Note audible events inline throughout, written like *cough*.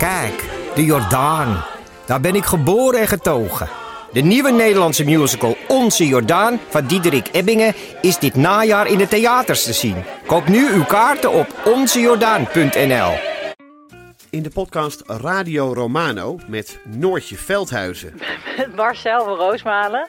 Kijk, de Jordaan. Daar ben ik geboren en getogen. De nieuwe Nederlandse musical Onze Jordaan van Diederik Ebbingen is dit najaar in de theaters te zien. Koop nu uw kaarten op onzejordaan.nl. In de podcast Radio Romano met Noortje Veldhuizen Met Marcel van Roosmalen.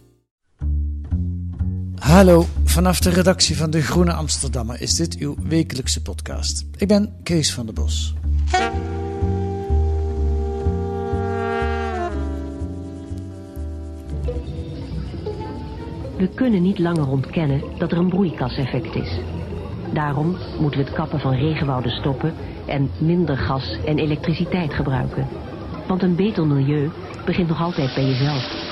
Hallo, vanaf de redactie van De Groene Amsterdammer is dit uw wekelijkse podcast. Ik ben Kees van der Bos. We kunnen niet langer ontkennen dat er een broeikaseffect is. Daarom moeten we het kappen van regenwouden stoppen en minder gas en elektriciteit gebruiken. Want een beter milieu begint nog altijd bij jezelf.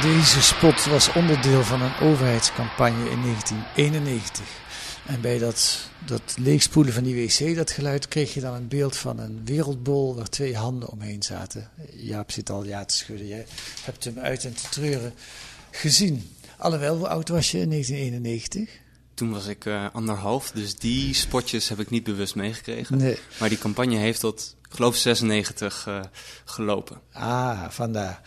Deze spot was onderdeel van een overheidscampagne in 1991. En bij dat, dat leegspoelen van die wc, dat geluid, kreeg je dan een beeld van een wereldbol waar twee handen omheen zaten. Jaap zit al ja te schudden. Jij hebt hem uit en te treuren gezien. Alhoewel, hoe oud was je in 1991? Toen was ik eh, anderhalf, dus die spotjes heb ik niet bewust meegekregen. Nee. Maar die campagne heeft tot, ik geloof 96 eh, gelopen. Ah, vandaar.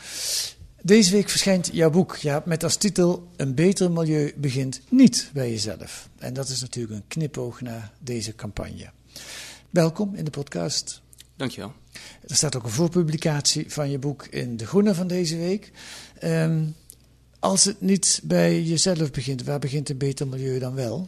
Deze week verschijnt jouw boek ja, met als titel Een beter milieu begint niet bij jezelf. En dat is natuurlijk een knipoog naar deze campagne. Welkom in de podcast. Dankjewel. Er staat ook een voorpublicatie van je boek in De Groene van deze week. Ehm, als het niet bij jezelf begint, waar begint een beter milieu dan wel?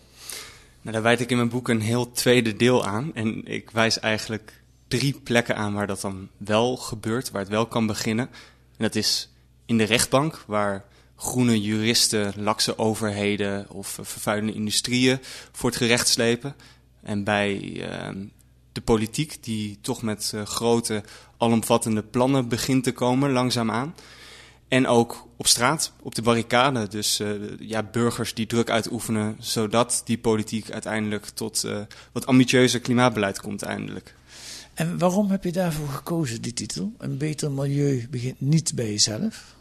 Nou, daar wijd ik in mijn boek een heel tweede deel aan. En ik wijs eigenlijk drie plekken aan waar dat dan wel gebeurt, waar het wel kan beginnen. En dat is in de rechtbank, waar groene juristen, lakse overheden of eh, vervuilende industrieën voor het gerecht slepen. En bij ehm, de politiek, die toch met eh, grote, alomvattende plannen begint te komen, langzaamaan. En ook op straat, op de barricade. Dus eh, ja, burgers die druk uitoefenen, zodat die politiek uiteindelijk tot wat ambitieuzer klimaatbeleid komt eindelijk. En waarom heb je daarvoor gekozen, die titel? Een beter milieu begint niet bij jezelf?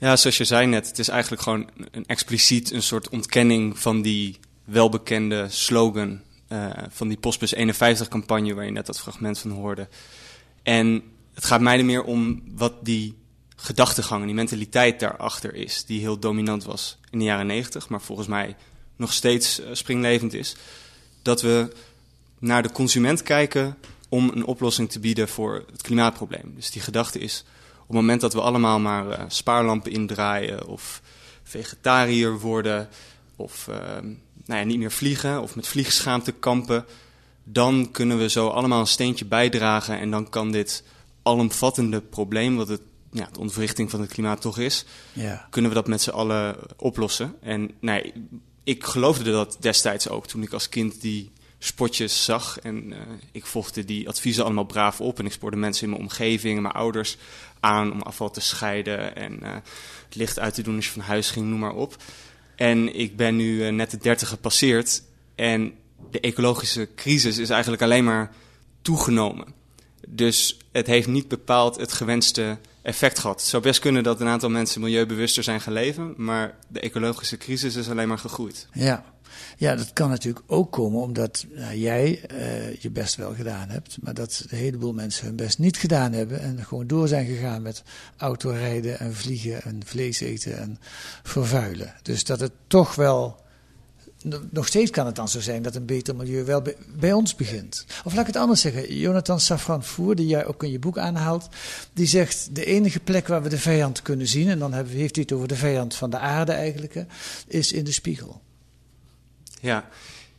Ja, zoals je zei net, het is eigenlijk gewoon een expliciet een soort ontkenning van die welbekende slogan eh, van die Postbus 51 campagne waar je net dat fragment van hoorde. En het gaat mij er meer om wat die gedachtegang en die mentaliteit daarachter is, die heel dominant was in de jaren 90, maar volgens mij nog steeds eh, springlevend is. Dat we naar de consument kijken om een oplossing te bieden voor het klimaatprobleem. Dus die gedachte is, het moment dat we allemaal maar eh, spaarlampen indraaien of vegetariër worden of eh, nou ja, niet meer vliegen of met vliegschaamte kampen, dan kunnen we zo allemaal een steentje bijdragen en dan kan dit alomvattende probleem, wat het, ja, de ontwrichting van het klimaat toch is, Ja. kunnen we dat met z'n allen oplossen. En nee, ik geloofde dat destijds ook toen ik als kind die spotjes zag. En eh, ik volgde die adviezen allemaal braaf op. En ik spoorde mensen in mijn omgeving, mijn ouders aan om afval te scheiden en eh, het licht uit te doen als je van huis ging, noem maar op. En ik ben nu eh, net de 30 gepasseerd. En de ecologische crisis is eigenlijk alleen maar toegenomen. Dus het heeft niet bepaald het gewenste effect gehad. Het zou best kunnen dat een aantal mensen milieubewuster zijn gaan leven, maar de ecologische crisis is alleen maar gegroeid. Ja. Ja, dat kan natuurlijk ook komen omdat nou, jij eh, je best wel gedaan hebt, maar dat een heleboel mensen hun best niet gedaan hebben en gewoon door zijn gegaan met autorijden en vliegen en vlees eten en vervuilen. Dus dat het toch wel. Nog steeds kan het dan zo zijn dat een beter milieu wel bij, ons begint. Of laat ik het anders zeggen. Jonathan Safran Foer, die jij ook in je boek aanhaalt, die zegt: de enige plek waar we de vijand kunnen zien, en dan heeft hij het over de vijand van de aarde eigenlijk, is in de spiegel. Ja,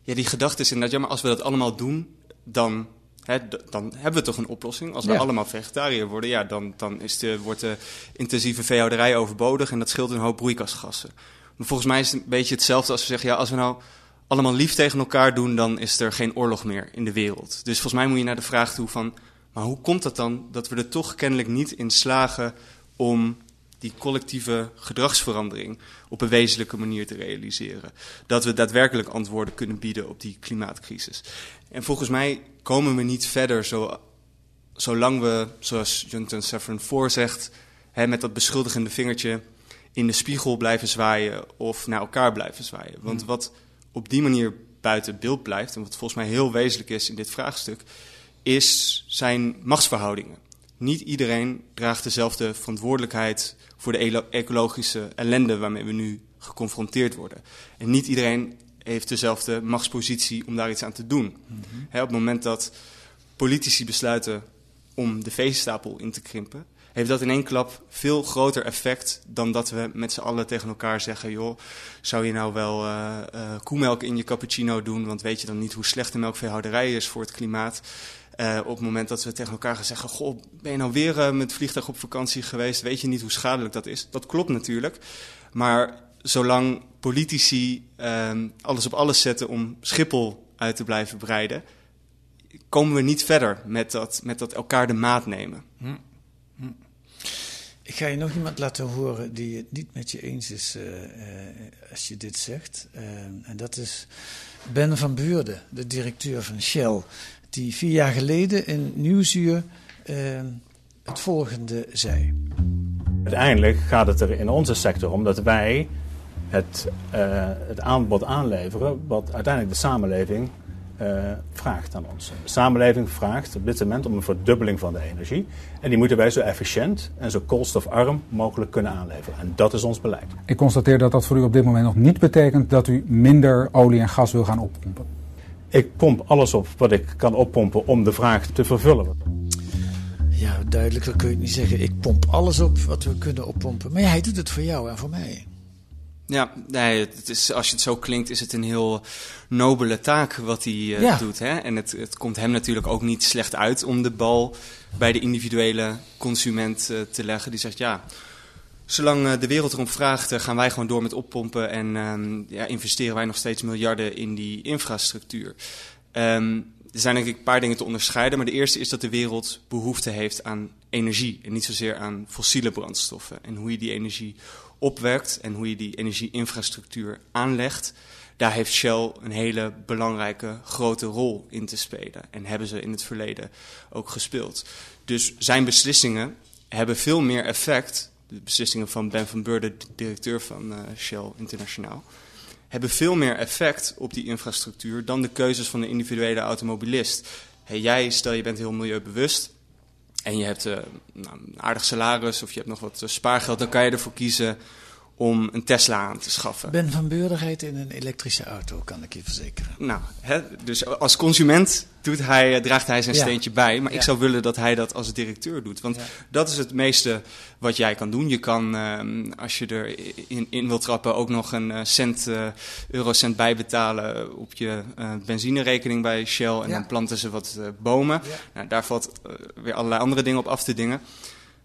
ja die gedachte is inderdaad, ja, maar als we dat allemaal doen, dan, hè, dan hebben we toch een oplossing. Als we Ja. allemaal vegetariër worden, ja, dan, dan is de, wordt de intensieve veehouderij overbodig en dat scheelt een hoop broeikasgassen. Maar volgens mij is het een beetje hetzelfde als we zeggen, ja, als we nou allemaal lief tegen elkaar doen, dan is er geen oorlog meer in de wereld. Dus volgens mij moet je naar de vraag toe van, maar hoe komt het dan dat we er toch kennelijk niet in slagen om die collectieve gedragsverandering op een wezenlijke manier te realiseren. Dat we daadwerkelijk antwoorden kunnen bieden op die klimaatcrisis. En volgens mij komen we niet verder zo, zolang we, zoals Jonathan Safran voorzegt, hè, met dat beschuldigende vingertje in de spiegel blijven zwaaien of naar elkaar blijven zwaaien. Want wat op die manier buiten beeld blijft, en wat volgens mij heel wezenlijk is in dit vraagstuk, is zijn machtsverhoudingen. Niet iedereen draagt dezelfde verantwoordelijkheid voor de ecologische ellende waarmee we nu geconfronteerd worden. En niet iedereen heeft dezelfde machtspositie om daar iets aan te doen. op het moment dat politici besluiten om de veestapel in te krimpen, heeft dat in één klap veel groter effect dan dat we met z'n allen tegen elkaar zeggen: joh, zou je nou wel uh, uh, koemelk in je cappuccino doen? Want weet je dan niet hoe slecht de melkveehouderij is voor het klimaat? Uh, op het moment dat we tegen elkaar gaan zeggen: Goh, ben je nou weer met vliegtuig op vakantie geweest? Weet je niet hoe schadelijk dat is? Dat klopt natuurlijk. Maar zolang politici ehm, alles op alles zetten om Schiphol uit te blijven breiden, komen we niet verder met dat, met dat elkaar de maat nemen. Hm. Hm. Ik ga je nog iemand laten horen die het niet met je eens is uh, als je dit zegt. Uh, en dat is Ben van Buurde, de directeur van Shell, die vier jaar geleden in Nieuwsuur het volgende zei. Uiteindelijk gaat het er in onze sector om dat wij het, het aanbod aanleveren wat uiteindelijk de samenleving uh, vraagt aan ons. De samenleving vraagt op dit moment om een verdubbeling van de energie. En die moeten wij zo efficiënt en zo koolstofarm mogelijk kunnen aanleveren. En dat is ons beleid. Ik constateer dat dat voor u op dit moment nog niet betekent dat u minder olie en gas wil gaan oppompen. Ik pomp alles op wat ik kan oppompen om de vraag te vervullen. Ja, duidelijker kun je niet zeggen. Ik pomp alles op wat we kunnen oppompen. Maar ja, hij doet het voor jou en voor mij. Ja, nee, het is, als je het zo klinkt, is het een heel nobele taak wat hij uh, doet. Hè? En het, het komt hem natuurlijk ook niet slecht uit om de bal bij de individuele consument uh, te leggen. Die zegt, ja, zolang uh, de wereld erom vraagt, gaan wij gewoon door met oppompen en ehm, ja, investeren wij nog steeds miljarden in die infrastructuur. Um, er zijn denk ik een paar dingen te onderscheiden. Maar de eerste is dat de wereld behoefte heeft aan energie. En niet zozeer aan fossiele brandstoffen. En hoe je die energie opwerkt en hoe je die energieinfrastructuur aanlegt. Daar heeft Shell een hele belangrijke grote rol in te spelen. En hebben ze in het verleden ook gespeeld. Dus zijn beslissingen hebben veel meer effect. De beslissingen van Ben van Beurden, directeur van uh, Shell Internationaal hebben veel meer effect op die infrastructuur dan de keuzes van de individuele automobilist. Hey, jij, stel je bent heel milieubewust en je hebt uh, nou, een aardig salaris of je hebt nog wat uh, spaargeld, dan kan je ervoor kiezen om een Tesla aan te schaffen. Ben van Beurden rijdt in een elektrische auto, kan ik je verzekeren. Nou, hè, dus als consument doet hij, eh, draagt hij zijn steentje bij. Maar ik zou willen dat hij dat als directeur doet. Want dat is het meeste wat jij kan doen. Je kan, uh, als je erin in wil trappen, ook nog een uh, cent, uh, eurocent bijbetalen op je benzinerekening bij Shell. En dan planten ze wat bomen. Nou, daar valt weer allerlei andere dingen op af te dingen.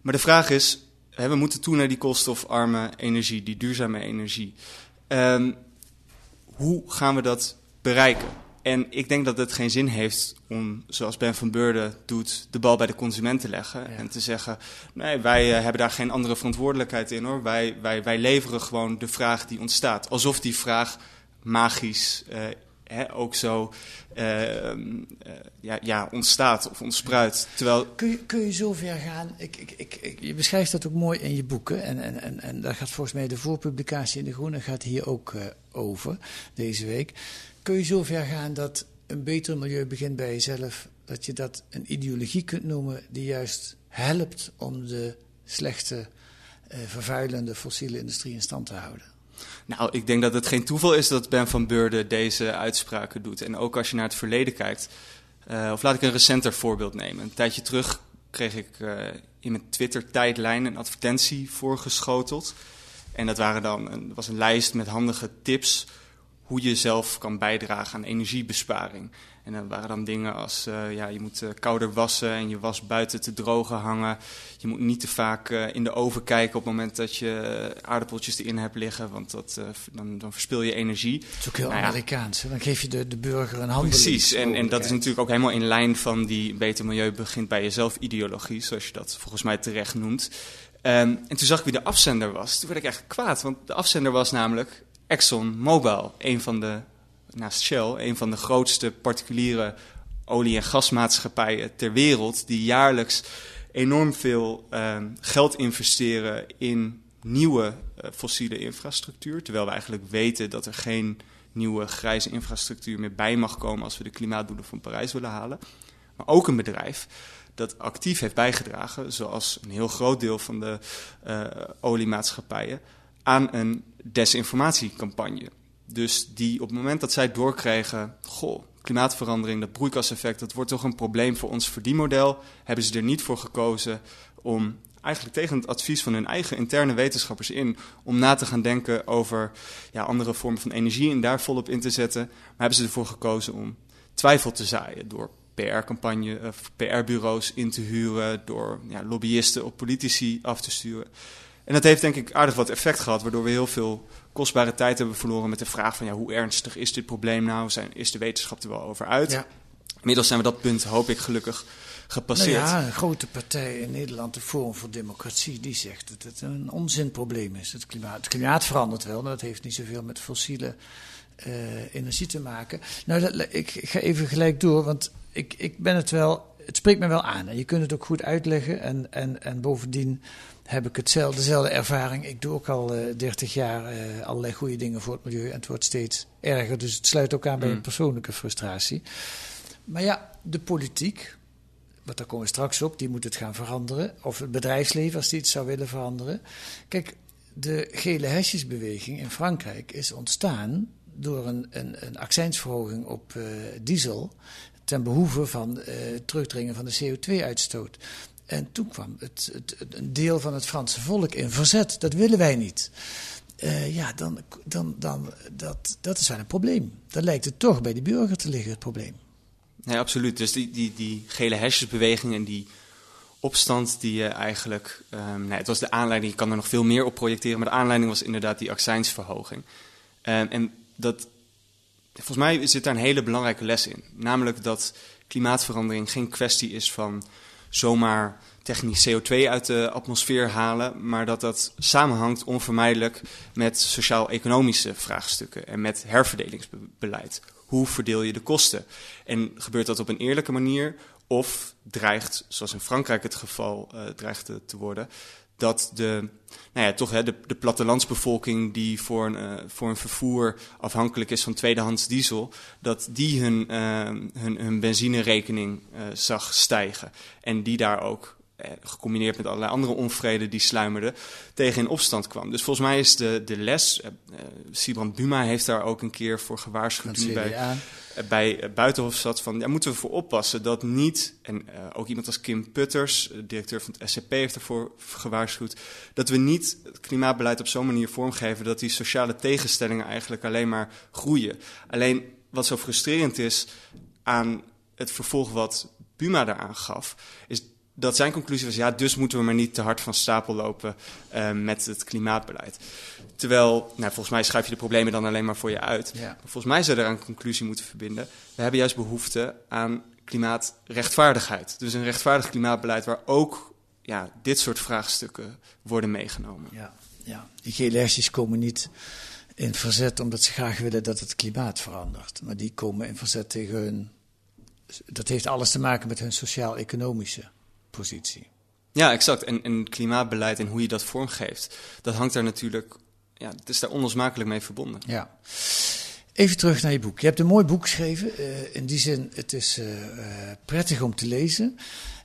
Maar de vraag is, we moeten toe naar die koolstofarme energie, die duurzame energie. Um, hoe gaan we dat bereiken? En ik denk dat het geen zin heeft om, zoals Ben van Beurden doet, de bal bij de consument te leggen. En te zeggen, nee, wij uh, hebben daar geen andere verantwoordelijkheid in hoor. Wij, wij, wij leveren gewoon de vraag die ontstaat. Alsof die vraag magisch uh, ook zo uh, ja, ja, ontstaat of ontspruit. Terwijl... kun, je, kun je zover gaan? Ik, ik, ik, je beschrijft dat ook mooi in je boeken. En, en, en, en daar gaat volgens mij de voorpublicatie in De Groene gaat hier ook uh, over deze week. Kun je zover gaan dat een beter milieu begint bij jezelf? Dat je dat een ideologie kunt noemen die juist helpt om de slechte, vervuilende fossiele industrie in stand te houden? Nou, ik denk dat het geen toeval is dat Ben van Beurden deze uitspraken doet. En ook als je naar het verleden kijkt. Uh, of laat ik een recenter voorbeeld nemen. Een tijdje terug kreeg ik uh, in mijn Twitter-tijdlijn een advertentie voorgeschoteld. En dat waren dan een, was een lijst met handige tips hoe je zelf kan bijdragen aan energiebesparing. En dan waren dan dingen als, uh, ja, je moet uh, kouder wassen en je was buiten te drogen hangen. Je moet niet te vaak uh, in de oven kijken op het moment dat je aardappeltjes erin hebt liggen, want dat, dan, dan verspil je energie. Dat is ook heel nou Amerikaans, dan geef je de, de burger een handeling. Precies, en, en dat is natuurlijk ook helemaal in lijn van die beter milieu begint bij jezelf ideologie, zoals je dat volgens mij terecht noemt. Ehm, en toen zag ik wie de afzender was. Toen werd ik echt kwaad, want de afzender was namelijk ExxonMobil, een van de, naast Shell, een van de grootste particuliere olie- en gasmaatschappijen ter wereld, die jaarlijks enorm veel ehm, geld investeren in nieuwe eh, fossiele infrastructuur. Terwijl we eigenlijk weten dat er geen nieuwe grijze infrastructuur meer bij mag komen als we de klimaatdoelen van Parijs willen halen. Maar ook een bedrijf dat actief heeft bijgedragen, zoals een heel groot deel van de uh, oliemaatschappijen, aan een desinformatiecampagne. Dus die op het moment dat zij doorkregen, goh, klimaatverandering, dat broeikaseffect, dat wordt toch een probleem voor ons verdienmodel, hebben ze er niet voor gekozen om eigenlijk tegen het advies van hun eigen interne wetenschappers in om na te gaan denken over ja, andere vormen van energie en daar volop in te zetten. Maar hebben ze ervoor gekozen om twijfel te zaaien door PR-campagne, uh, PR-bureaus in te huren, door ja, lobbyisten op politici af te sturen. En dat heeft denk ik aardig wat effect gehad, waardoor we heel veel kostbare tijd hebben verloren met de vraag van ja, hoe ernstig is dit probleem nou? Zijn, is de wetenschap er wel over uit? Ja. Inmiddels zijn we dat punt, hoop ik, gelukkig gepasseerd. Nou ja, een grote partij in Nederland, de Forum voor Democratie, die zegt dat het een onzinprobleem is. Het klimaat, het klimaat verandert wel, maar dat heeft niet zoveel met fossiele uh, energie te maken. Nou, dat, ik ga even gelijk door, want ik, ik ben het wel, het spreekt me wel aan. En je kunt het ook goed uitleggen. En, en, en bovendien heb ik hetzelfde, dezelfde ervaring. Ik doe ook al uh, 30 jaar uh, allerlei goede dingen voor het milieu. En het wordt steeds erger. Dus het sluit ook aan bij een persoonlijke frustratie. Maar ja, de politiek, wat daar komen we straks op, die moet het gaan veranderen. Of het bedrijfsleven, als die het zou willen veranderen. Kijk, de gele hesjesbeweging in Frankrijk is ontstaan door een, een, een accijnsverhoging op uh, diesel ten behoeve van uh, terugdringen van de CO2-uitstoot. En toen kwam het, het, een deel van het Franse volk in verzet. Dat willen wij niet. Uh, ja, dan, dan, dan, dat, dat is wel een probleem. Dan lijkt het toch bij de burger te liggen, het probleem. Nee, absoluut. Dus die, die, die gele hesjesbeweging en die opstand die je eigenlijk... Um, nee, het was de aanleiding, je kan er nog veel meer op projecteren... maar de aanleiding was inderdaad die accijnsverhoging. Um, en dat, volgens mij zit daar een hele belangrijke les in. Namelijk dat klimaatverandering geen kwestie is van zomaar technisch CO2 uit de atmosfeer halen, maar dat dat samenhangt onvermijdelijk met sociaal-economische vraagstukken en met herverdelingsbeleid. Hoe verdeel je de kosten? En gebeurt dat op een eerlijke manier of dreigt, zoals in Frankrijk het geval uh, dreigt te worden, dat de, nou ja, toch hè, de, de plattelandsbevolking die voor een, uh, voor een vervoer afhankelijk is van tweedehands diesel, dat die hun, uh, hun, hun benzinerekening uh, zag stijgen. En die daar ook, gecombineerd met allerlei andere onvrede die sluimerden, tegen in opstand kwam. Dus volgens mij is de, de les, Sibrand Buma heeft daar ook een keer voor gewaarschuwd toen bij, bij Buitenhof zat, van daar moeten we voor oppassen dat niet, en uh, ook iemand als Kim Putters, directeur van het SCP, heeft ervoor gewaarschuwd, dat we niet het klimaatbeleid op zo'n manier vormgeven dat die sociale tegenstellingen eigenlijk alleen maar groeien. Alleen wat zo frustrerend is aan het vervolg wat Buma daaraan gaf, is dat zijn conclusie was, ja, dus moeten we maar niet te hard van stapel lopen uh, met het klimaatbeleid. Terwijl, nou, volgens mij schrijf je de problemen dan alleen maar voor je uit. Ja. Maar volgens mij zou je er een conclusie moeten verbinden. We hebben juist behoefte aan klimaatrechtvaardigheid. Dus een rechtvaardig klimaatbeleid waar ook ja, dit soort vraagstukken worden meegenomen. Ja, ja. die gele komen niet in verzet omdat ze graag willen dat het klimaat verandert. Maar die komen in verzet tegen hun... Dat heeft alles te maken met hun sociaal-economische positie. Ja, exact. En, en klimaatbeleid en hoe je dat vormgeeft, dat hangt daar natuurlijk, ja, het is daar onlosmakelijk mee verbonden. Ja. Even terug naar je boek. Je hebt een mooi boek geschreven. Uh, in die zin, het is uh, uh, prettig om te lezen.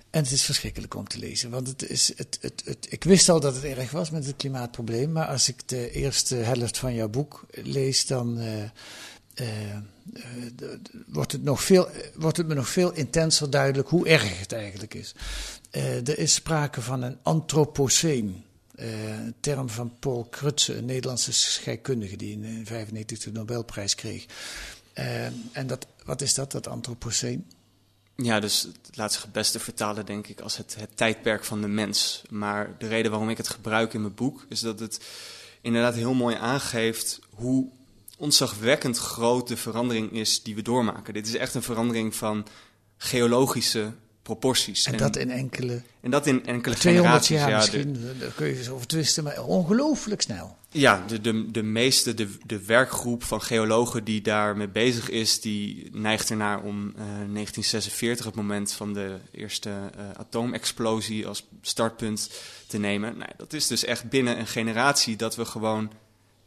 En het is verschrikkelijk om te lezen. Want het is, het, het, het, ik wist al dat het erg was met het klimaatprobleem. Maar als ik de eerste helft van jouw boek lees, dan wordt, het nog veel, wordt het me nog veel intenser duidelijk hoe erg het eigenlijk is. Uh, er is sprake van een antropoceen. Uh, een term van Paul Krutse, een Nederlandse scheikundige die in 1995 de Nobelprijs kreeg. En dat, wat is dat, dat antropoceen? Ja, dus het laat zich het beste vertalen, denk ik, als het, het tijdperk van de mens. Maar de reden waarom ik het gebruik in mijn boek is dat het inderdaad heel mooi aangeeft hoe ontzagwekkend groot de verandering is die we doormaken. Dit is echt een verandering van geologische proporties. En, dat in enkele, en dat in enkele 200 generaties. jaar ja, misschien, de, daar kun je eens over twisten, maar ongelooflijk snel. ja, de, de, de meeste, de, de werkgroep van geologen die daarmee bezig is, die neigt ernaar om eh, 1946, het moment van de eerste eh, atoomexplosie, als startpunt te nemen. Nou, dat is dus echt binnen een generatie dat we gewoon,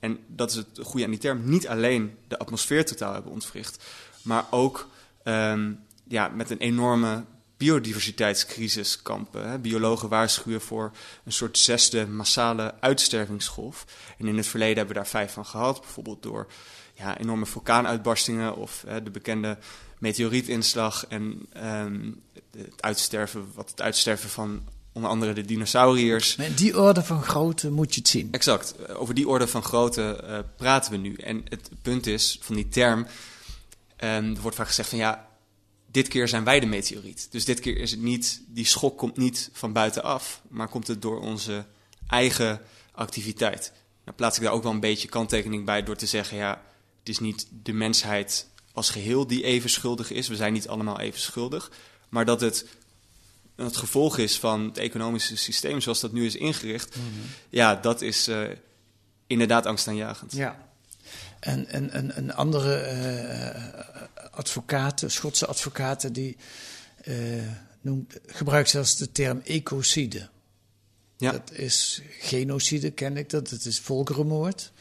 en dat is het goede aan die term, niet alleen de atmosfeer totaal hebben ontwricht, maar ook ehm, ja, met een enorme biodiversiteitscrisis kampen. Hè. Biologen waarschuwen voor een soort zesde massale uitstervingsgolf. En in het verleden hebben we daar vijf van gehad. Bijvoorbeeld door ja, enorme vulkaanuitbarstingen of hè, de bekende meteorietinslag en ehm, het uitsterven, wat het uitsterven van onder andere de dinosauriërs. Maar in die orde van grootte moet je het zien. Exact. Over die orde van grootte eh, praten we nu. En het punt is van die term. ehm, er wordt vaak gezegd van ja, dit keer zijn wij de meteoriet. Dus dit keer is het niet, die schok komt niet van buitenaf, maar komt het door onze eigen activiteit. Nou plaats ik daar ook wel een beetje kanttekening bij door te zeggen, ja, het is niet de mensheid als geheel die even schuldig is. We zijn niet allemaal even schuldig. Maar dat het het gevolg is van het economische systeem zoals dat nu is ingericht, ja, dat is eh, inderdaad angstaanjagend. Ja. En, en, en, en andere eh, advocaten, Schotse advocaten, die eh, noemt, gebruikt zelfs de term ecocide. Ja. Dat is genocide, ken ik dat. Het is volkerenmoord.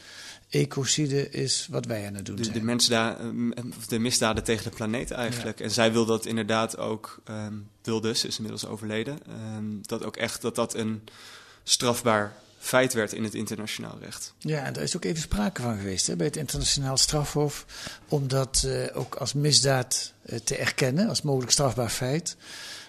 Ecocide is wat wij aan het doen De, zijn. de, mensda- eh, de misdaden tegen de planeet eigenlijk. En zij wil dat inderdaad ook, ehm Wilders is inmiddels overleden, ehm, dat ook echt dat dat een strafbaar feit werd in het internationaal recht. Ja, en daar is ook even sprake van geweest hè, bij het internationaal strafhof. Om dat eh, ook als misdaad eh, te erkennen, als mogelijk strafbaar feit.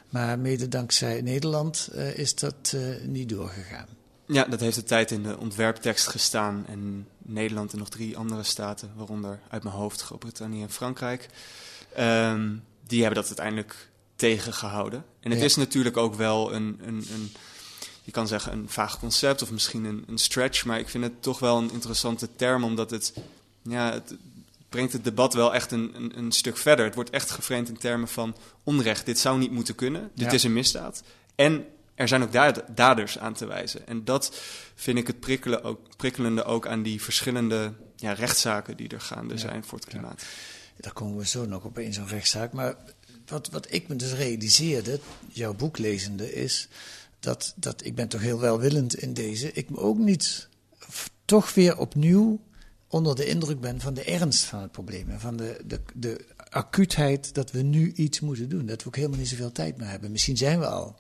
Maar mede dankzij Nederland eh, is dat niet doorgegaan. Ja, dat heeft de tijd in de ontwerptekst gestaan. En Nederland en nog drie andere staten, waaronder uit mijn hoofd Groot-Brittannië en Frankrijk, ehm, die hebben dat uiteindelijk tegengehouden. En het Ja. is natuurlijk ook wel een, een, een, je kan zeggen een vaag concept of misschien een, een stretch, maar ik vind het toch wel een interessante term, omdat het, ja, het brengt het debat wel echt een, een, een stuk verder. Het wordt echt geframed in termen van onrecht. Dit zou niet moeten kunnen. Dit Ja. is een misdaad. En er zijn ook daad- daders aan te wijzen. En dat vind ik het prikkelen ook, prikkelende ook aan die verschillende ja, rechtszaken die er gaande zijn voor het klimaat. Daar komen we zo nog op in zo'n rechtszaak. Maar wat, wat ik me dus realiseerde, jouw boek lezende, is dat, dat ik ben toch heel welwillend in deze. Ik me ook niet toch weer opnieuw onder de indruk ben van de ernst van het probleem. En van de, de, de acuutheid dat we nu iets moeten doen. Dat we ook helemaal niet zoveel tijd meer hebben. Misschien zijn we al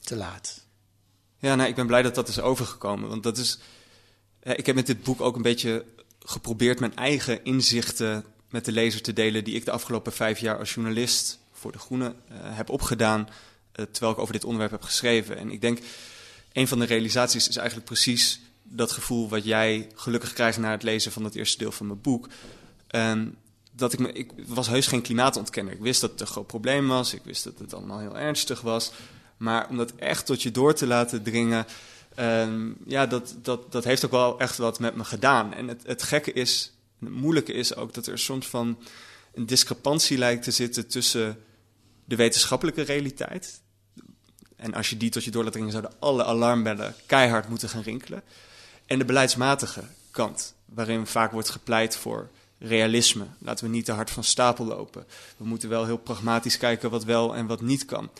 te laat. Ja, nou, ik ben blij dat dat is overgekomen. Want dat is. eh, Ik heb met dit boek ook een beetje geprobeerd mijn eigen inzichten met de lezer te delen. die ik de afgelopen vijf jaar als journalist voor De Groene eh, heb opgedaan. Eh, terwijl ik over dit onderwerp heb geschreven. En ik denk, een van de realisaties is eigenlijk precies dat gevoel wat jij gelukkig krijgt na het lezen van het eerste deel van mijn boek. Ehm, dat ik, me, ik was heus geen klimaatontkenner. Ik wist dat het een groot probleem was. Ik wist dat het allemaal heel ernstig was. Maar om dat echt tot je door te laten dringen, ehm, ja, dat, dat, dat heeft ook wel echt wat met me gedaan. En het, het gekke is, het moeilijke is ook dat er soms van een discrepantie lijkt te zitten tussen de wetenschappelijke realiteit. En als je die tot je door laat dringen, zouden alle alarmbellen keihard moeten gaan rinkelen. En de beleidsmatige kant, waarin vaak wordt gepleit voor realisme. Laten we niet te hard van stapel lopen. We moeten wel heel pragmatisch kijken wat wel en wat niet kan.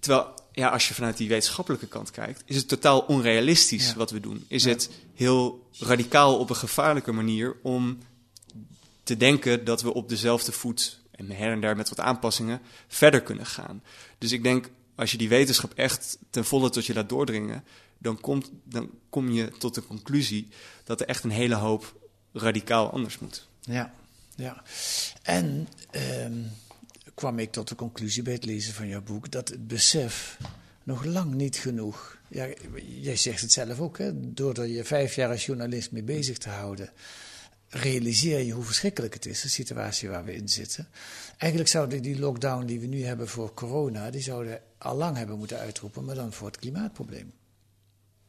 Terwijl, ja, als je vanuit die wetenschappelijke kant kijkt, is het totaal onrealistisch Ja. wat we doen. Is Ja. het heel radicaal op een gevaarlijke manier om te denken dat we op dezelfde voet en her en der met wat aanpassingen verder kunnen gaan. Dus ik denk, als je die wetenschap echt ten volle tot je laat doordringen, dan, komt, dan kom je tot de conclusie dat er echt een hele hoop radicaal anders moet. Ja, ja. En ehm, kwam ik tot de conclusie bij het lezen van jouw boek dat het besef nog lang niet genoeg. Ja, jij zegt het zelf ook, hè? doordat je vijf jaar als journalist mee bezig te houden, realiseer je hoe verschrikkelijk het is, de situatie waar we in zitten. Eigenlijk zouden die lockdown die we nu hebben voor corona, die zouden al lang hebben moeten uitroepen, maar dan voor het klimaatprobleem.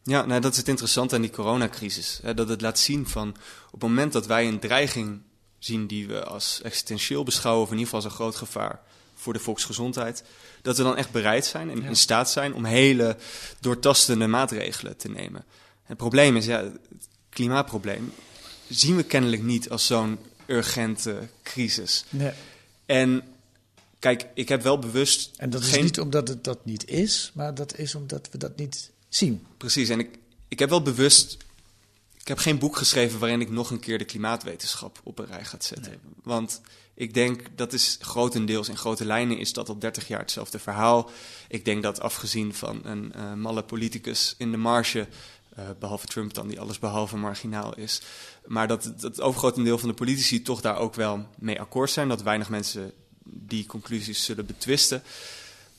Ja, nou, dat is het interessante aan die coronacrisis. Hè, dat het laat zien van op het moment dat wij een dreiging zien die we als existentieel beschouwen, of in ieder geval als een groot gevaar voor de volksgezondheid, dat we dan echt bereid zijn en in staat zijn om hele doortastende maatregelen te nemen. Het probleem is, ja, het klimaatprobleem zien we kennelijk niet als zo'n urgente crisis. Nee. En kijk, ik heb wel bewust. En dat is geen... niet omdat het dat niet is, maar dat is omdat we dat niet zien. Precies, en ik, ik heb wel bewust. Ik heb geen boek geschreven waarin ik nog een keer de klimaatwetenschap op een rij ga zetten. Want ik denk dat is grotendeels in grote lijnen is dat al 30 jaar hetzelfde verhaal. Ik denk dat afgezien van een uh, malle politicus in de marge, uh, behalve Trump dan, die alles behalve marginaal is. Maar dat het, het overgrotendeel van de politici toch daar ook wel mee akkoord zijn. Dat weinig mensen die conclusies zullen betwisten.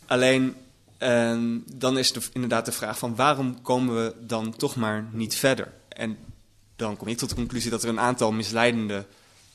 Alleen uh, dan is de, inderdaad de vraag van waarom komen we dan toch maar niet verder? En dan kom ik tot de conclusie dat er een aantal misleidende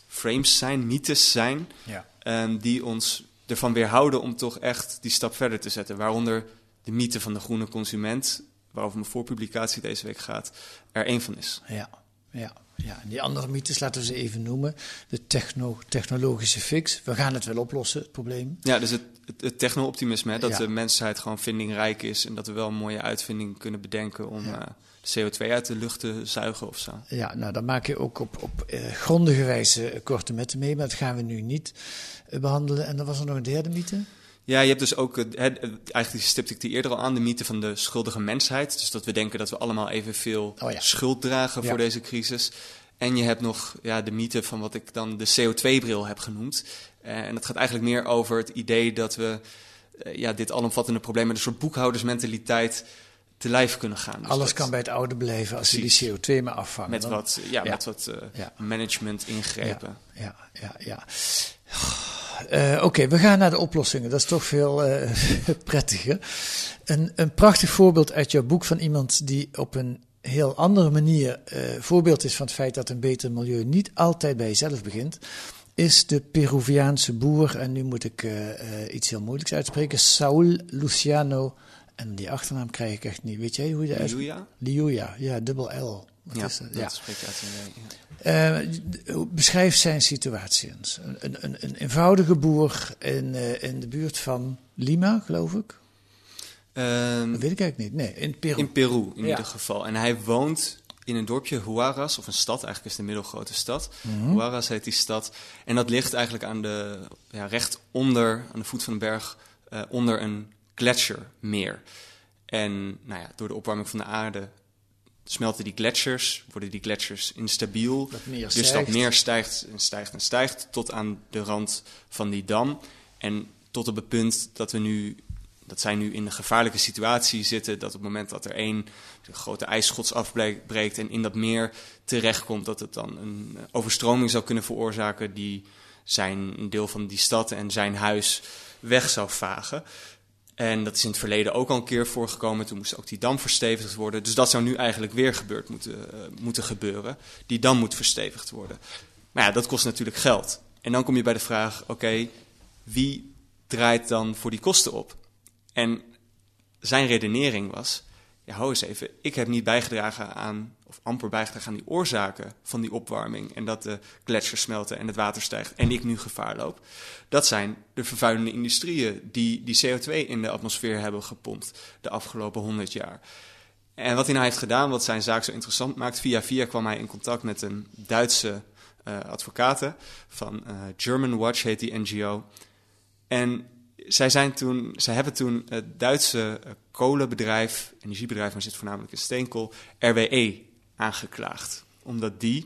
frames zijn, mythes zijn, ja. um, die ons ervan weerhouden om toch echt die stap verder te zetten. Waaronder de mythe van de groene consument, waarover mijn voorpublicatie deze week gaat, er één van is. Ja, ja. Ja, en die andere mythes, laten we ze even noemen. De techno technologische fix. We gaan het wel oplossen, het probleem. Ja, dus het, het, het techno-optimisme, dat Ja. de mensheid gewoon vindingrijk is en dat we wel een mooie uitvinding kunnen bedenken om Ja. eh, de CO2 uit de lucht te zuigen of zo. Ja, nou, daar maak je ook op, op eh, grondige wijze korte metten mee, maar dat gaan we nu niet eh, behandelen. En dan was er nog een derde mythe. Ja, je hebt dus ook, het- eigenlijk stipte ik die eerder al aan, de mythe van de schuldige mensheid. Dus dat we denken dat we allemaal evenveel Oh ja. schuld dragen Ja. voor deze crisis. En je hebt nog ja, de mythe van wat ik dan de CO2-bril heb genoemd. Eh, en dat gaat eigenlijk meer over het idee dat we eh, ja, dit alomvattende probleem met een soort boekhoudersmentaliteit te lijf kunnen gaan. Dus Alles dat- kan bij het oude blijven als Precies. je die CO2 maar afvangt. Met Dan- wat, ja, Ja. Met wat eh, management ingrepen. Ja, ja, ja. Eh, Oké, we gaan naar de oplossingen. Dat is toch veel eh, *laughs* prettiger. Een, een prachtig voorbeeld uit jouw boek van iemand die op een heel andere manier eh, voorbeeld is van het feit dat een beter milieu niet altijd bij jezelf begint, is de Peruviaanse boer, en nu moet ik iets heel moeilijks uitspreken, Saul Luciano, en die achternaam krijg ik echt niet. Weet jij hoe je dat uitspreekt? Liuya? Liuya, ja, dubbel L. Wat Ja, is dat? dat spreek je uit ja. Eh, beschrijf zijn situatie eens. Een, een, een, een eenvoudige boer in, eh, in de buurt van Lima, geloof ik. Ehm, Dat weet ik eigenlijk niet. Nee, in Peru. In Peru in Ja. ieder geval. En hij woont in een dorpje, Huaraz, of een stad, eigenlijk is het een middelgrote stad. Mhm. Huaraz heet die stad. En dat ligt eigenlijk aan de, ja, recht onder, aan de voet van de berg, eh, onder een gletsjermeer. En nou ja, door de opwarming van de aarde smelten die gletsjers, worden die gletsjers instabiel. Dat dus dat meer stijgt en stijgt en stijgt tot aan de rand van die dam. En tot op het punt dat we nu, dat zij nu in een gevaarlijke situatie zitten, dat op het moment dat er één grote ijsschots afbreekt en in dat meer terechtkomt, dat het dan een overstroming zou kunnen veroorzaken die zijn een deel van die stad en zijn huis weg zou vagen. En dat is in het verleden ook al een keer voorgekomen. Toen moest ook die dam verstevigd worden. Dus dat zou nu eigenlijk weer gebeurd moeten, eh, moeten gebeuren. Die dam moet verstevigd worden. Maar ja, dat kost natuurlijk geld. En dan kom je bij de vraag: oké, wie draait dan voor die kosten op? En zijn redenering was: ja, hou eens even, ik heb niet bijgedragen aan, of amper bijgedragen aan die oorzaken van die opwarming. En dat de gletsjers smelten en het water stijgt en ik nu gevaar loop. Dat zijn de vervuilende industrieën die die CO2 in de atmosfeer hebben gepompt de afgelopen 100 jaar. En wat hij nou heeft gedaan, wat zijn zaak zo interessant maakt, via via kwam hij in contact met een Duitse uh, advocaten van uh, German Watch heet die NGO. En zij, zijn toen, zij hebben toen het Duitse uh, kolenbedrijf, energiebedrijf, maar zit voornamelijk in steenkool, RWE aangeklaagd. Omdat die,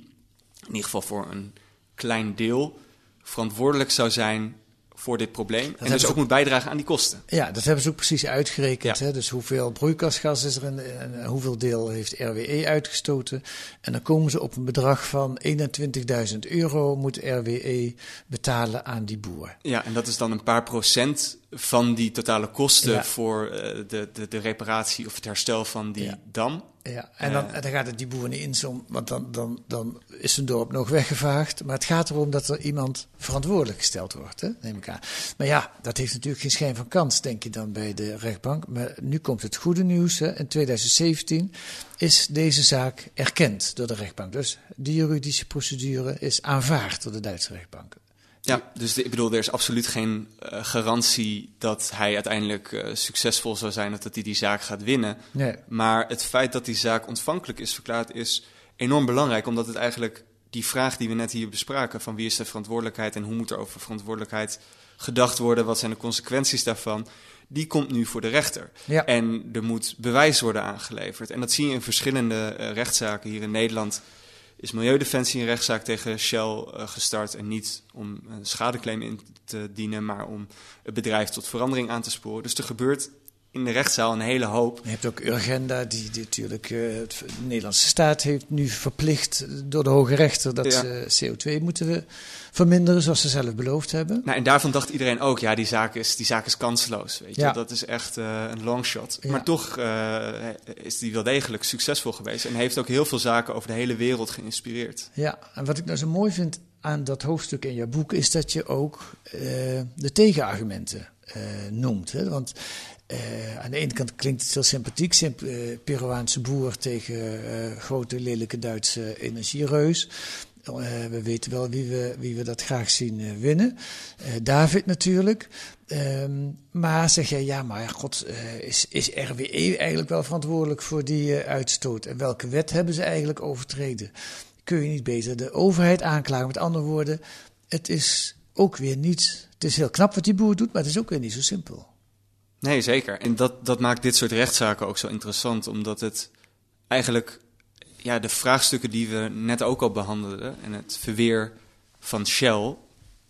in ieder geval voor een klein deel, verantwoordelijk zou zijn voor dit probleem. En dus ook, ook moet bijdragen aan die kosten. Ja, dat hebben ze ook precies uitgerekend. Ja. Hè? Dus hoeveel broeikasgas is er in, en hoeveel deel heeft RWE uitgestoten. En dan komen ze op een bedrag van 21.000 euro moet RWE betalen aan die boer. Ja, en dat is dan een paar procent van die totale kosten ja. voor uh, de, de, de, reparatie of het herstel van die ja. dam. Ja, en dan, dan gaat het die boer niet in, zo, want dan, dan, dan is zijn dorp nog weggevaagd. Maar het gaat erom dat er iemand verantwoordelijk gesteld wordt, hè, neem ik aan. Maar ja, dat heeft natuurlijk geen schijn van kans, denk je dan bij de rechtbank. Maar nu komt het goede nieuws. Hè. In 2017 is deze zaak erkend door de rechtbank. Dus die juridische procedure is aanvaard door de Duitse rechtbank. Ja, dus ik bedoel, er is absoluut geen uh, garantie dat hij uiteindelijk uh, succesvol zou zijn of dat hij die zaak gaat winnen. Nee. Maar het feit dat die zaak ontvankelijk is verklaard is enorm belangrijk, omdat het eigenlijk die vraag die we net hier bespraken, van wie is de verantwoordelijkheid en hoe moet er over verantwoordelijkheid gedacht worden, wat zijn de consequenties daarvan, die komt nu voor de rechter. Ja. En er moet bewijs worden aangeleverd. En dat zie je in verschillende uh, rechtszaken hier in Nederland is Milieudefensie een rechtszaak tegen Shell uh, gestart. En niet om een schadeclaim in te dienen, maar om het bedrijf tot verandering aan te sporen. Dus er gebeurt in de rechtszaal een hele hoop. Je hebt ook Urgenda, die, die natuurlijk uh, de Nederlandse staat heeft nu verplicht door de Hoge Rechter dat ja. ze CO2 moeten verminderen, zoals ze zelf beloofd hebben. Nou, en daarvan dacht iedereen ook, ja, die zaak is, die zaak is kansloos. Weet je? Ja. Dat is echt uh, een longshot. Ja. Maar toch uh, is die wel degelijk succesvol geweest en heeft ook heel veel zaken over de hele wereld geïnspireerd. Ja, en wat ik nou zo mooi vind aan dat hoofdstuk in je boek is dat je ook de tegenargumenten noemt. Hè? Want uh, aan de ene kant klinkt het heel sympathiek, uh, Peruaanse boer tegen uh, grote lelijke Duitse energiereus. we weten wel wie we, wie we dat graag zien winnen. David natuurlijk. Um, maar zeg jij, ja, maar god, is, is RWE eigenlijk wel verantwoordelijk voor die uitstoot? En welke wet hebben ze eigenlijk overtreden? Kun je niet beter de overheid aanklagen? Met andere woorden, het is ook weer niet. Het is heel knap wat die boer doet, maar het is ook weer niet zo simpel. Nee, zeker. En dat, dat maakt dit soort rechtszaken ook zo interessant, omdat het eigenlijk ja, de vraagstukken die we net ook al behandelden en het verweer van Shell,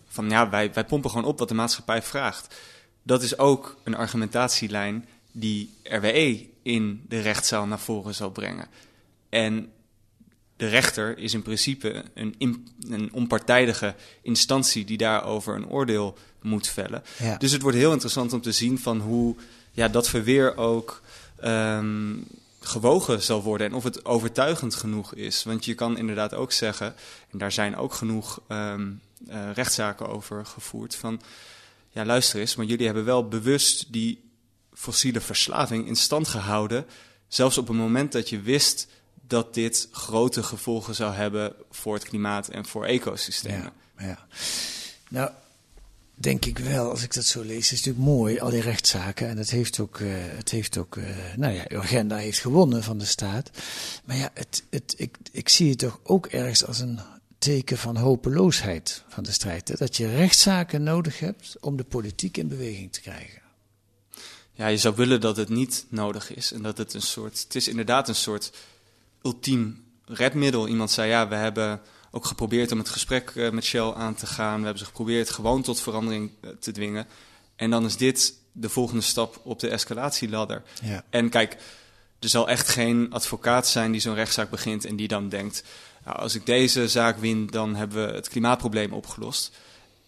van ja, wij, wij pompen gewoon op wat de maatschappij vraagt. Dat is ook een argumentatielijn die RWE in de rechtszaal naar voren zal brengen. En de rechter is in principe een, een onpartijdige instantie die daarover een oordeel moet vellen. Ja. Dus het wordt heel interessant om te zien van hoe ja, dat verweer ook um, gewogen zal worden en of het overtuigend genoeg is. Want je kan inderdaad ook zeggen, en daar zijn ook genoeg um, uh, rechtszaken over gevoerd, van ja, luister eens, maar jullie hebben wel bewust die fossiele verslaving in stand gehouden, zelfs op een moment dat je wist dat dit grote gevolgen zou hebben voor het klimaat en voor ecosystemen. Ja, ja. Nou, denk ik wel, als ik dat zo lees, is het natuurlijk mooi, al die rechtszaken. En het heeft ook, uh, het heeft ook uh, nou ja, Urgenda heeft gewonnen van de staat. Maar ja, het, het, ik, ik zie het toch ook ergens als een teken van hopeloosheid van de strijd. Hè? Dat je rechtszaken nodig hebt om de politiek in beweging te krijgen. Ja, je zou willen dat het niet nodig is. En dat het een soort, het is inderdaad een soort ultiem redmiddel. Iemand zei, ja, we hebben ook geprobeerd om het gesprek uh, met Shell aan te gaan. We hebben ze geprobeerd gewoon tot verandering uh, te dwingen. En dan is dit de volgende stap op de escalatieladder. Ja. En kijk, er zal echt geen advocaat zijn die zo'n rechtszaak begint en die dan denkt... Nou, als ik deze zaak win, dan hebben we het klimaatprobleem opgelost.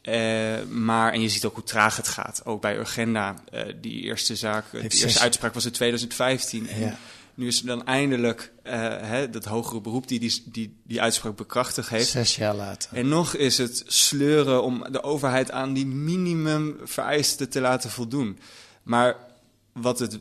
Uh, maar, en je ziet ook hoe traag het gaat. Ook bij Urgenda, uh, die eerste zaak, de eerste uitspraak was in 2015. Ja. Nu is er dan eindelijk uh, hè, dat hogere beroep die die, die die uitspraak bekrachtigd heeft. Zes jaar later. En nog is het sleuren om de overheid aan die minimum vereisten te laten voldoen. Maar wat het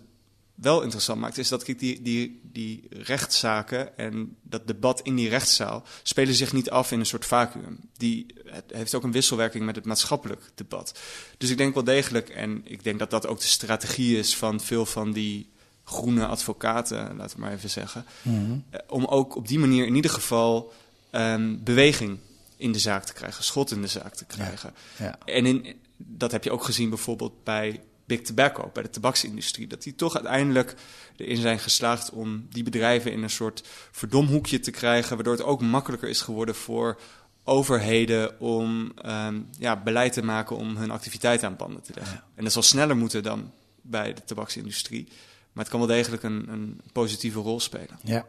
wel interessant maakt, is dat kijk, die, die, die rechtszaken en dat debat in die rechtszaal spelen zich niet af in een soort vacuüm. Die het heeft ook een wisselwerking met het maatschappelijk debat. Dus ik denk wel degelijk, en ik denk dat dat ook de strategie is van veel van die groene advocaten, laten we maar even zeggen. Mm -hmm. Om ook op die manier in ieder geval um, beweging in de zaak te krijgen, schot in de zaak te krijgen. Ja, ja. En in, dat heb je ook gezien bijvoorbeeld bij Big Tobacco, bij de tabaksindustrie. Dat die toch uiteindelijk erin zijn geslaagd om die bedrijven in een soort verdomhoekje te krijgen, waardoor het ook makkelijker is geworden voor overheden om um, ja, beleid te maken om hun activiteit aan banden te leggen. Ja. En dat zal sneller moeten dan bij de tabaksindustrie. Maar het kan wel degelijk een, een positieve rol spelen. Ja,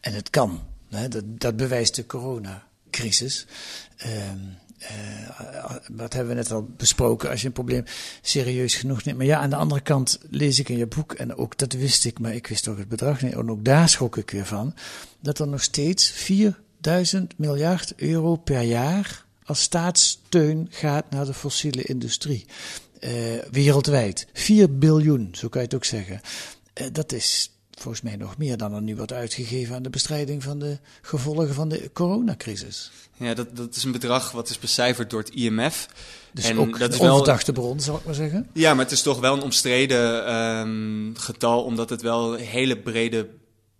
en het kan. Hè? Dat, dat bewijst de coronacrisis. Um, dat hebben we net al besproken. Als je een probleem serieus genoeg neemt. Maar ja, aan de andere kant lees ik in je boek, en ook dat wist ik, maar ik wist ook het bedrag niet. En ook daar schrok ik weer van. Dat er nog steeds 4000 miljard euro per jaar als staatssteun gaat naar de fossiele industrie. Uh, wereldwijd. 4 biljoen, zo kan je het ook zeggen. Uh, dat is volgens mij nog meer dan er nu wordt uitgegeven aan de bestrijding van de gevolgen van de coronacrisis. Ja, dat, dat is een bedrag wat is becijferd door het IMF. Dus En ook dat is wel- onverdachte bron, zal ik maar zeggen. Ja, maar het is toch wel een omstreden ehm, getal, omdat het wel een hele brede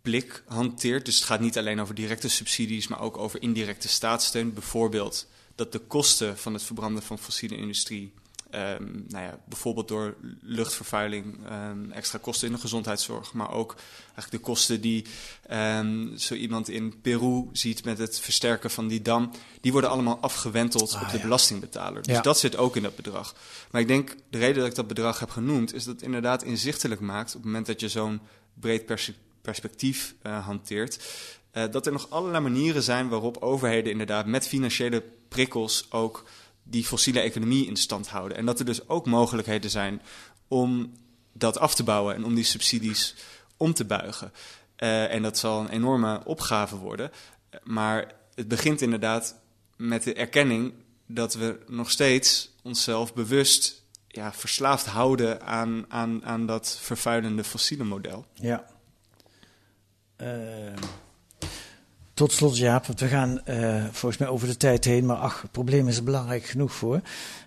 blik hanteert. Dus het gaat niet alleen over directe subsidies, maar ook over indirecte staatssteun. Bijvoorbeeld dat de kosten van het verbranden van fossiele industrie, ehm, nou ja, bijvoorbeeld door luchtvervuiling, ehm, extra kosten in de gezondheidszorg, maar ook eigenlijk de kosten die ehm, zo iemand in Peru ziet met het versterken van die dam, die worden allemaal afgewenteld Ah, op de ja. belastingbetaler. Dus Ja. dat zit ook in dat bedrag. Maar ik denk, de reden dat ik dat bedrag heb genoemd, is dat het inderdaad inzichtelijk maakt op het moment dat je zo'n breed perspectief eh, hanteert. eh, dat er nog allerlei manieren zijn waarop overheden inderdaad met financiële prikkels ook die fossiele economie in stand houden. En dat er dus ook mogelijkheden zijn om dat af te bouwen en om die subsidies om te buigen. Eh, en dat zal een enorme opgave worden. Maar het begint inderdaad met de erkenning dat we nog steeds onszelf bewust ja, verslaafd houden aan, aan, aan dat vervuilende fossiele model. Ja. Eh, tot slot, Jaap, want we gaan eh, volgens mij over de tijd heen, maar ach, het probleem is er belangrijk genoeg voor.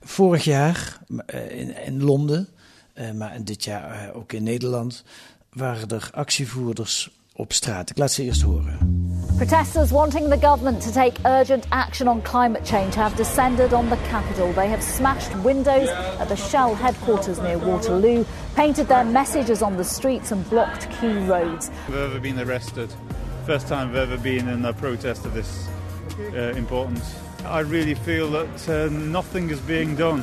Vorig jaar eh, in, in Londen, eh, maar dit jaar eh, ook in Nederland, waren er actievoerders op straat. Ik laat ze eerst horen. Protesters wanting the government to take urgent action on climate change have descended on the capital. They have smashed windows at the Shell headquarters near Waterloo, painted their messages on the streets, and blocked key roads. I've ever been arrested. First time I've ever been in a protest of this uh, importance. I really feel that uh, nothing is being done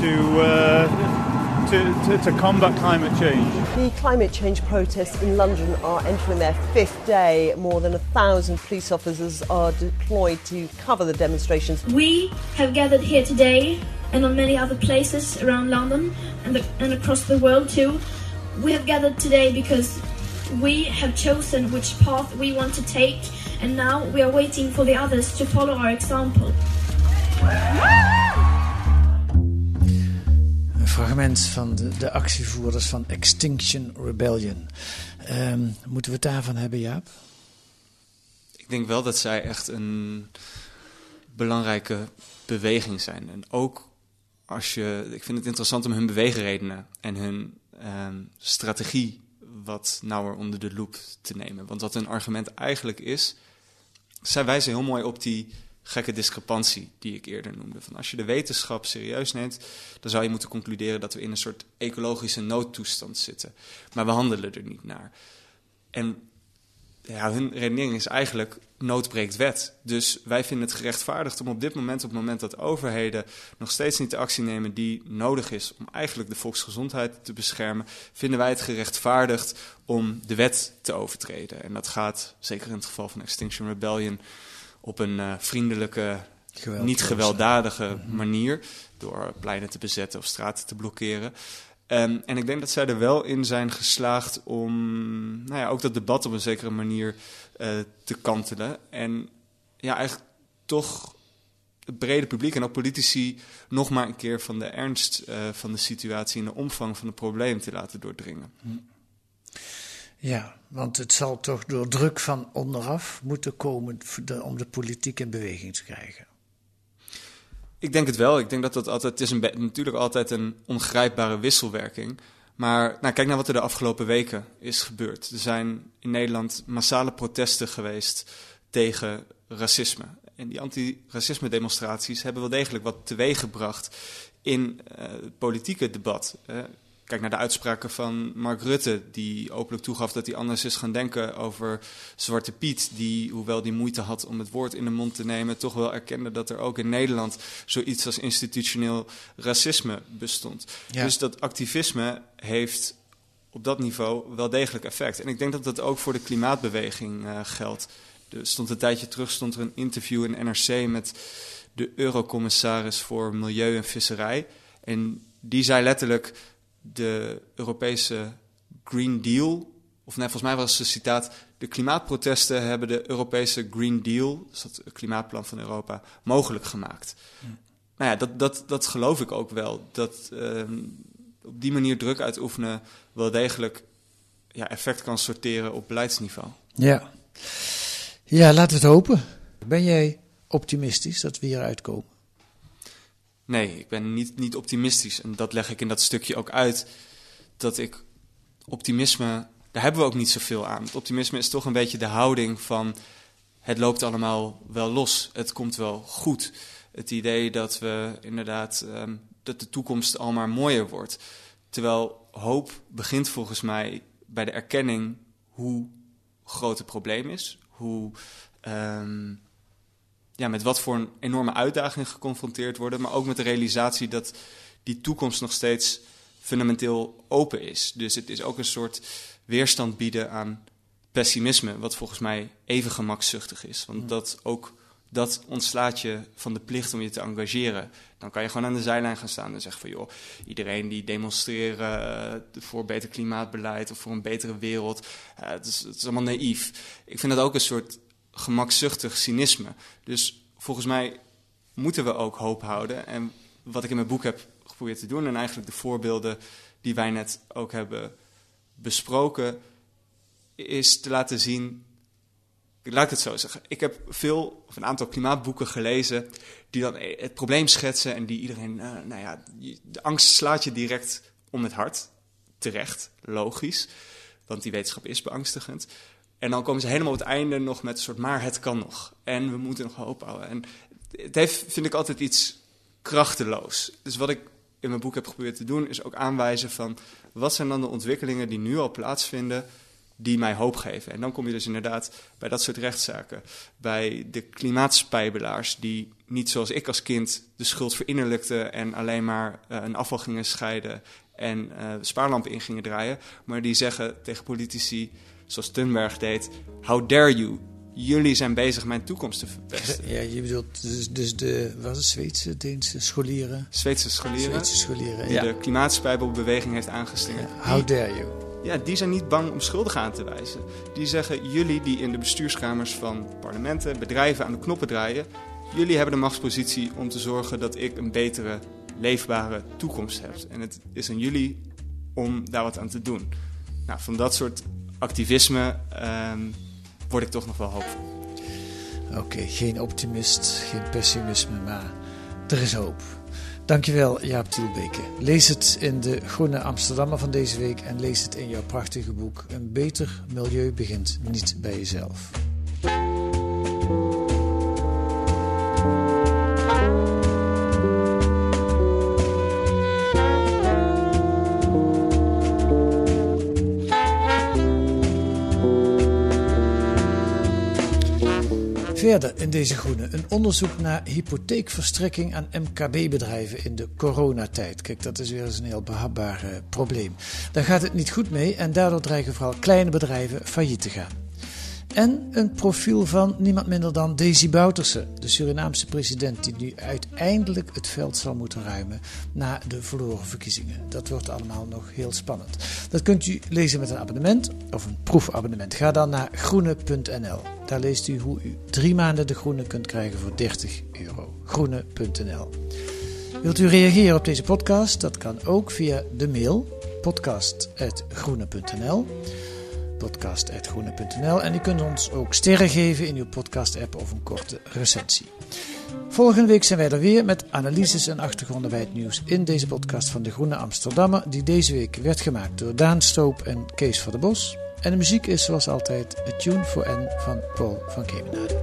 to, uh, to, to, to combat climate change. The climate change protests in London are entering their fifth day. More than a thousand police officers are deployed to cover the demonstrations. We have gathered here today and on many other places around London and, the, and across the world too. We have gathered today because we have chosen which path we want to take and now we are waiting for the others to follow our example. Een fragment van de, de actievoerders van Extinction Rebellion. Ehm, moeten we het daarvan hebben, Jaap? Ik denk wel dat zij echt een belangrijke beweging zijn. En ook als je. Ik vind het interessant om hun beweegredenen en hun ehm, strategie wat nauwer onder de loep te nemen. Want wat hun argument eigenlijk is. Zij wijzen heel mooi op die gekke discrepantie die ik eerder noemde. Van als je de wetenschap serieus neemt, dan zou je moeten concluderen dat we in een soort ecologische noodtoestand zitten. Maar we handelen er niet naar. En ja, hun redenering is eigenlijk nood breekt wet. Dus wij vinden het gerechtvaardigd om op dit moment, op het moment dat overheden nog steeds niet de actie nemen die nodig is om eigenlijk de volksgezondheid te beschermen, vinden wij het gerechtvaardigd om de wet te overtreden. En dat gaat, zeker in het geval van Extinction Rebellion, op een eh, vriendelijke, niet gewelddadige manier. Door pleinen te bezetten of straten te blokkeren. Ehm, en ik denk dat zij er wel in zijn geslaagd om nou ja, ook dat debat op een zekere manier eh, te kantelen. En ja, eigenlijk toch het brede publiek en ook politici nog maar een keer van de ernst eh, van de situatie en de omvang van het probleem te laten doordringen. Ja, want het zal toch door druk van onderaf moeten komen om de politiek in beweging te krijgen. Ik denk het wel. Ik denk dat dat altijd. Het is een natuurlijk altijd een ongrijpbare wisselwerking. Maar nou, kijk naar wat er de afgelopen weken is gebeurd. Er zijn in Nederland massale protesten geweest tegen racisme. En die anti-racisme-demonstraties hebben wel degelijk wat teweeggebracht in eh, het politieke debat. Kijk naar de uitspraken van Mark Rutte, die openlijk toegaf dat hij anders is gaan denken over Zwarte Piet, die, hoewel die moeite had om het woord in de mond te nemen, toch wel erkende dat er ook in Nederland zoiets als institutioneel racisme bestond. Ja. Dus dat activisme heeft op dat niveau wel degelijk effect. En ik denk dat dat ook voor de klimaatbeweging eh, geldt. Er stond een tijdje terug stond er een interview in NRC met de Eurocommissaris voor Milieu en Visserij. En die zei letterlijk: de Europese Green Deal. Of nee, volgens mij was het citaat. De klimaatprotesten hebben de Europese Green Deal, dus het klimaatplan van Europa, mogelijk gemaakt. Nou ja, dat, dat, dat geloof ik ook wel. Dat ehm, op die manier druk uitoefenen wel degelijk ja, effect kan sorteren op beleidsniveau. Ja. ja, laten we het hopen. Ben jij optimistisch dat we hieruit komen? Nee, ik ben niet, niet optimistisch. En dat leg ik in dat stukje ook uit. Dat ik optimisme, daar hebben we ook niet zoveel aan. Optimisme is toch een beetje de houding van het loopt allemaal wel los. Het komt wel goed. Het idee dat we inderdaad um, dat de toekomst al maar mooier wordt. Terwijl hoop begint volgens mij bij de erkenning hoe groot het probleem is. Hoe um, ja, met wat voor een enorme uitdaging geconfronteerd worden, maar ook met de realisatie dat die toekomst nog steeds fundamenteel open is. Dus het is ook een soort weerstand bieden aan pessimisme, wat volgens mij even gemakzuchtig is. Want dat ook dat ontslaat je van de plicht om je te engageren. Dan kan je gewoon aan de zijlijn gaan staan en zeggen van joh, iedereen die demonstreren uh, voor beter klimaatbeleid of voor een betere wereld, uh, het, is, het is allemaal naïef. Ik vind dat ook een soort gemakzuchtig cynisme. Dus volgens mij moeten we ook hoop houden. En wat ik in mijn boek heb geprobeerd te doen, en eigenlijk de voorbeelden die wij net ook hebben besproken, is te laten zien. Laat ik het zo zeggen. Ik heb veel, of een aantal klimaatboeken gelezen. die dan het probleem schetsen. en die iedereen. Uh, nou ja, de angst slaat je direct om het hart. Terecht, logisch. Want die wetenschap is beangstigend. En dan komen ze helemaal op het einde nog met een soort, maar het kan nog. En we moeten nog hoop houden. En het heeft, vind ik, altijd iets krachteloos. Dus wat ik in mijn boek heb geprobeerd te doen, is ook aanwijzen van... wat zijn dan de ontwikkelingen die nu al plaatsvinden die mij hoop geven. En dan kom je dus inderdaad bij dat soort rechtszaken. Bij de klimaatspijbelaars die niet zoals ik als kind de schuld verinnerlijkten... en alleen maar uh, een afval gingen scheiden en uh, spaarlampen in gingen draaien. Maar die zeggen tegen politici zoals Thunberg deed: How dare you? Jullie zijn bezig mijn toekomst te verpesten. Ja, je bedoelt dus, dus de wat is Zweedse, Deense scholieren? Zweedse scholieren. Zweedse scholieren, die ja. de klimaatspijbelbeweging heeft aangeslingerd. Ja, how dare you? Ja, die zijn niet bang om schuldigen aan te wijzen. Die zeggen, jullie die in de bestuurskamers van parlementen, bedrijven aan de knoppen draaien... jullie hebben de machtspositie om te zorgen dat ik een betere, leefbare toekomst heb. En het is aan jullie om daar wat aan te doen. Nou, van dat soort activisme um, word ik toch nog wel hoopvol. Oké, geen optimist, geen pessimisme, maar er is hoop. Dankjewel Jaap Tielbeke. Lees het in de Groene Amsterdammer van deze week en lees het in jouw prachtige boek Een beter milieu begint niet bij jezelf. Verder in deze groene een onderzoek naar hypotheekverstrekking aan MKB-bedrijven in de coronatijd. Kijk, dat is weer eens een heel behapbaar uh, probleem. Daar gaat het niet goed mee en daardoor dreigen vooral kleine bedrijven failliet te gaan. En een profiel van niemand minder dan Daisy Bouterse, de Surinaamse president die nu uiteindelijk het veld zal moeten ruimen na de verloren verkiezingen. Dat wordt allemaal nog heel spannend. Dat kunt u lezen met een abonnement of een proefabonnement. Ga dan naar groene.nl. Daar leest u hoe u drie maanden de groene kunt krijgen voor 30 euro. Groene.nl. Wilt u reageren op deze podcast? Dat kan ook via de mail podcast.groene.nl podcast.groene.nl. En u kunt ons ook sterren geven in uw podcast-app of een korte recensie. Volgende week zijn wij er weer met analyses en achtergronden bij het nieuws in deze podcast van de Groene Amsterdammer, die deze week werd gemaakt door Daan Stoop en Kees van der Bos. En de muziek is zoals altijd A Tune for N van Paul van Kemenade.